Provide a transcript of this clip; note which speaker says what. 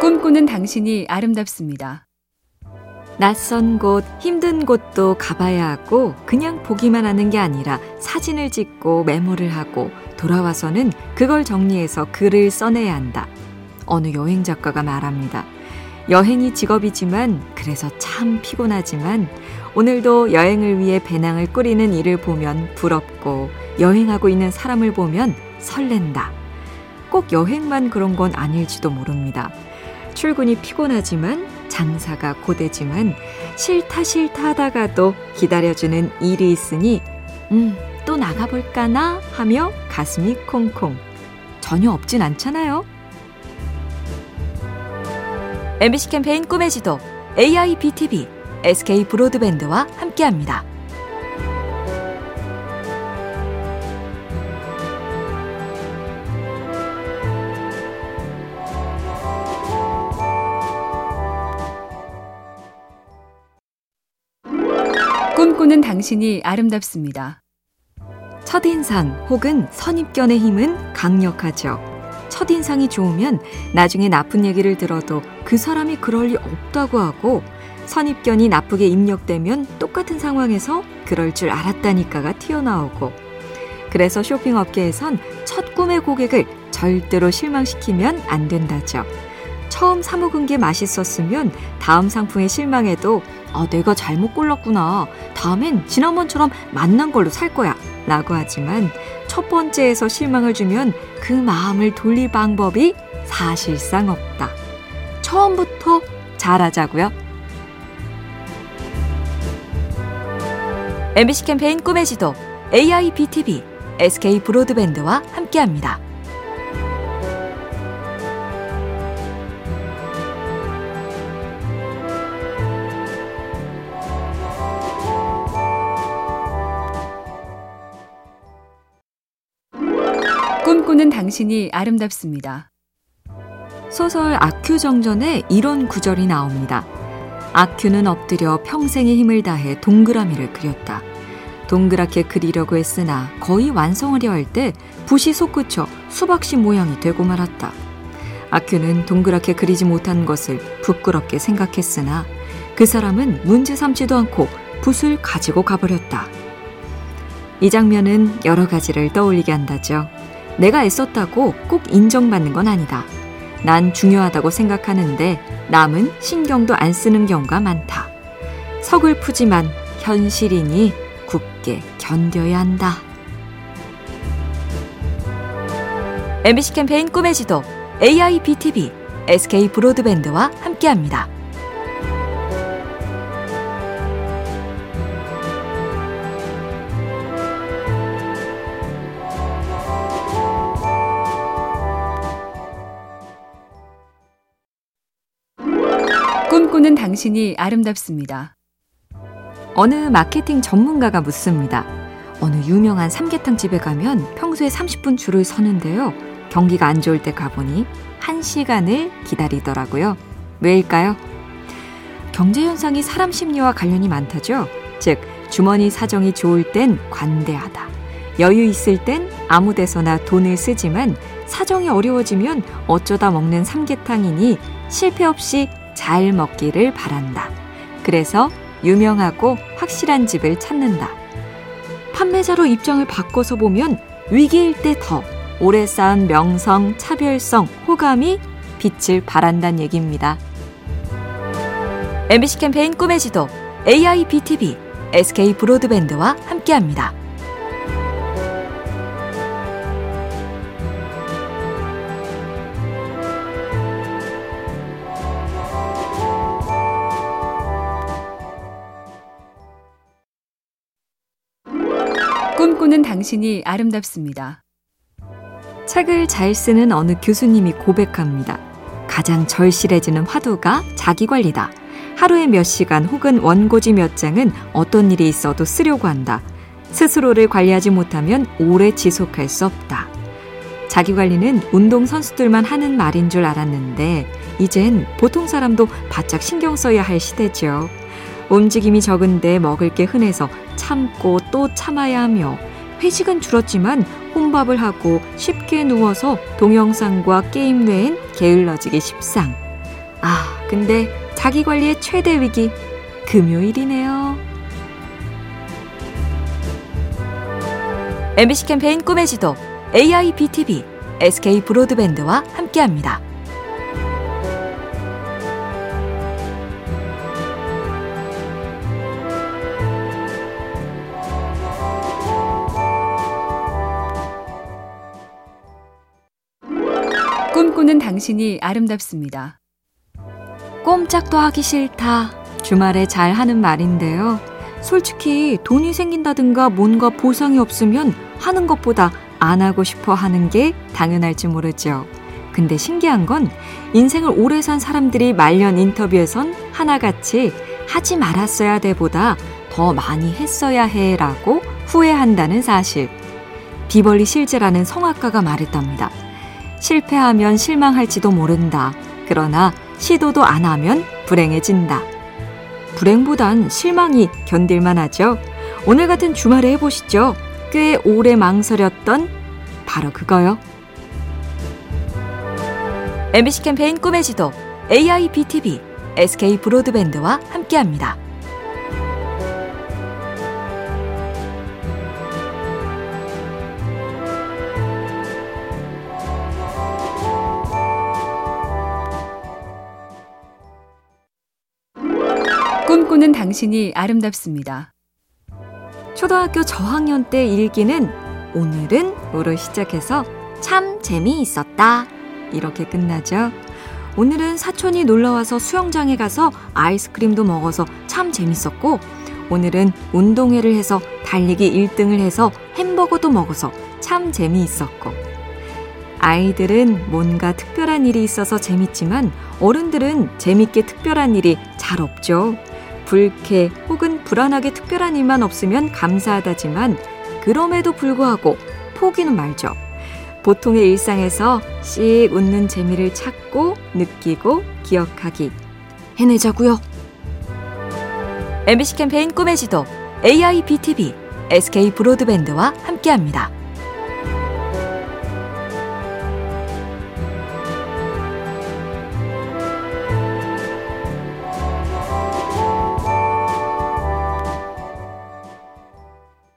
Speaker 1: 꿈꾸는 당신이 아름답습니다.
Speaker 2: 낯선 곳, 힘든 곳도 가봐야 하고 그냥 보기만 하는 게 아니라 사진을 찍고 메모를 하고 돌아와서는 그걸 정리해서 글을 써내야 한다. 어느 여행 작가가 말합니다. 여행이 직업이지만 그래서 참 피곤하지만 오늘도 여행을 위해 배낭을 꾸리는 일을 보면 부럽고 여행하고 있는 사람을 보면 설렌다. 꼭 여행만 그런 건 아닐지도 모릅니다. 출근이 피곤하지만 장사가 고되지만 싫다 싫다 하다가도 기다려주는 일이 있으니 음, 또 나가볼까나 하며 가슴이 콩콩. 전혀 없진 않잖아요. MBC 캠페인 꿈의 지도 AIBTV SK 브로드밴드와 함께합니다.
Speaker 1: 꿈꾸는 당신이 아름답습니다.
Speaker 2: 첫인상 혹은 선입견의 힘은 강력하죠. 첫인상이 좋으면 나중에 나쁜 얘기를 들어도 그 사람이 그럴 리 없다고 하고 선입견이 나쁘게 입력되면 똑같은 상황에서 그럴 줄 알았다니까가 튀어나오고 그래서 쇼핑업계에선 첫 꿈의 고객을 절대로 실망시키면 안 된다죠. 처음 사먹은 게 맛있었으면 다음 상품에 실망해도 아, 내가 잘못 골랐구나. 다음엔 지난번처럼 맛난 걸로 살 거야. 라고 하지만 첫 번째에서 실망을 주면 그 마음을 돌릴 방법이 사실상 없다. 처음부터 잘하자고요. MBC 캠페인 꿈의 지도 AIBTV SK 브로드밴드와 함께합니다.
Speaker 1: 꿈꾸는 당신이 아름답습니다.
Speaker 2: 소설 아큐 정전에 이런 구절이 나옵니다. 아큐는 엎드려 평생의 힘을 다해 동그라미를 그렸다. 동그랗게 그리려고 했으나 거의 완성하려 할 때 붓이 솟구쳐 수박씨 모양이 되고 말았다. 아큐는 동그랗게 그리지 못한 것을 부끄럽게 생각했으나 그 사람은 문제 삼지도 않고 붓을 가지고 가버렸다. 이 장면은 여러 가지를 떠올리게 한다죠. 내가 애썼다고 꼭 인정받는 건 아니다. 난 중요하다고 생각하는데 남은 신경도 안 쓰는 경우가 많다. 서글프지만 현실이니 굳게 견뎌야 한다. MBC 캠페인 꿈의 지도 AIBTV SK 브로드밴드와 함께합니다.
Speaker 1: 당신이 아름답습니다.
Speaker 2: 어느 마케팅 전문가가 묻습니다. 어느 유명한 삼계탕 집에 가면 평소에 30분 줄을 서는데요. 경기가 안 좋을 때 가보니 1시간을 기다리더라고요. 왜일까요? 경제 현상이 사람 심리와 관련이 많다죠. 즉, 주머니 사정이 좋을 땐 관대하다. 여유 있을 땐 아무 데서나 돈을 쓰지만 사정이 어려워지면 어쩌다 먹는 삼계탕이니 실패 없이 잘 먹기를 바란다. 그래서 유명하고 확실한 집을 찾는다. 판매자로 입장을 바꿔서 보면 위기일 때 더 오래 쌓은 명성, 차별성, 호감이 빛을 발한다는 얘기입니다. MBC 캠페인 꿈의 지도 AIBTV SK 브로드밴드와 함께합니다.
Speaker 1: 꿈꾸는 당신이 아름답습니다.
Speaker 2: 책을 잘 쓰는 어느 교수님이 고백합니다. 가장 절실해지는 화두가 자기 관리다. 하루에 몇 시간 혹은 원고지 몇 장은 어떤 일이 있어도 쓰려고 한다. 스스로를 관리하지 못하면 오래 지속할 수 없다. 자기 관리는 운동 선수들만 하는 말인 줄 알았는데 이젠 보통 사람도 바짝 신경 써야 할 시대죠. 움직임이 적은데 먹을 게 흔해서 참고 또 참아야 하며 회식은 줄었지만 혼밥을 하고 쉽게 누워서 동영상과 게임 외엔 게을러지기 십상. 아, 근데 자기 관리의 최대 위기, 금요일이네요. MBC 캠페인 꿈의 지도, AIBTV, SK 브로드밴드와 함께합니다.
Speaker 1: 꿈꾸는 당신이 아름답습니다.
Speaker 2: 꼼짝도 하기 싫다. 주말에 잘 하는 말인데요. 솔직히 돈이 생긴다든가 뭔가 보상이 없으면 하는 것보다 안 하고 싶어 하는 게 당연할지 모르죠. 근데 신기한 건 인생을 오래 산 사람들이 말년 인터뷰에선 하나같이 하지 말았어야 돼보다 더 많이 했어야 해라고 후회한다는 사실. 비벌리 실제라는 성악가가 말했답니다. 실패하면 실망할지도 모른다. 그러나 시도도 안 하면 불행해진다. 불행보단 실망이 견딜만 하죠. 오늘 같은 주말에 해보시죠. 꽤 오래 망설였던 바로 그거요. MBC 캠페인 꿈의 지도 AIBTV SK 브로드밴드와 함께합니다.
Speaker 1: 꿈꾸는 당신이 아름답습니다.
Speaker 2: 초등학교 저학년 때 일기는 오늘은 으로 시작해서 참 재미있었다. 이렇게 끝나죠. 오늘은 사촌이 놀러와서 수영장에 가서 아이스크림도 먹어서 참 재밌었고, 오늘은 운동회를 해서 달리기 1등을 해서 햄버거도 먹어서 참 재미있었고, 아이들은 뭔가 특별한 일이 있어서 재밌지만 어른들은 재밌게 특별한 일이 잘 없죠. 불쾌 혹은 불안하게 특별한 일만 없으면 감사하다지만 그럼에도 불구하고 포기는 말죠. 보통의 일상에서 씩 웃는 재미를 찾고 느끼고 기억하기 해내자고요. MBC 캠페인 꿈의 지도 AIBTV SK 브로드밴드와 함께합니다.